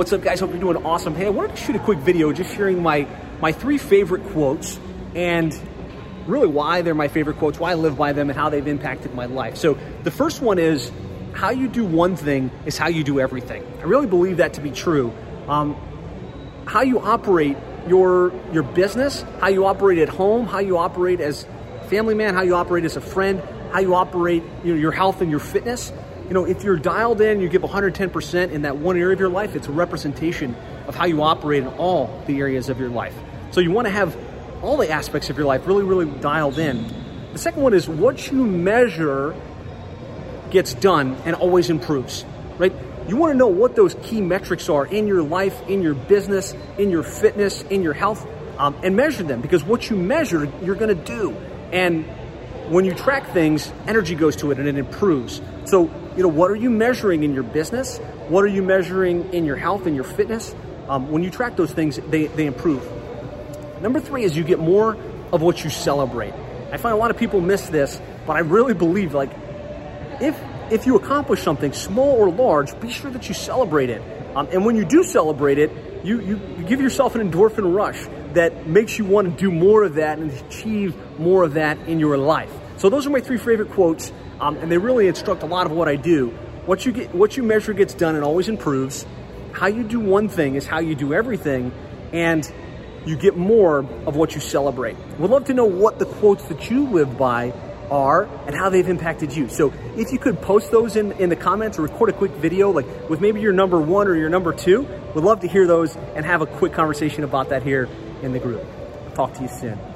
What's up, guys? Hope you're doing awesome. Hey, I wanted to shoot a quick video just sharing my, my three favorite quotes and really why they're my favorite quotes, why I live by them, and how they've impacted my life. So the first one is how you do one thing is how you do everything. I really believe that to be true. Um, how you operate your your business, how you operate at home, how you operate as family man, how you operate as a friend, how you operate you know, your health and your fitness. You know, if you're dialed in, you give 110% in that one area of your life, it's a representation of how you operate in all the areas of your life. So you want to have all the aspects of your life really, really dialed in. The second one is what you measure gets done and always improves, right? You want to know what those key metrics are in your life, in your business, in your fitness, in your health, um, and measure them because what you measure, you're going to do. And when you track things, energy goes to it and it improves. So, you know, what are you measuring in your business? What are you measuring in your health and your fitness? Um, when you track those things, they, they improve. Number three is you get more of what you celebrate. I find a lot of people miss this, but I really believe like if if you accomplish something small or large, be sure that you celebrate it. Um, and when you do celebrate it, you, you, you give yourself an endorphin rush that makes you want to do more of that and achieve more of that in your life. So those are my three favorite quotes, um, and they really instruct a lot of what I do. What you get, what you measure gets done and always improves. How you do one thing is how you do everything, and you get more of what you celebrate. We'd love to know what the quotes that you live by are and how they've impacted you. So if you could post those in, in the comments or record a quick video, like with maybe your number one or your number two, we'd love to hear those and have a quick conversation about that here in the group. talk to you soon.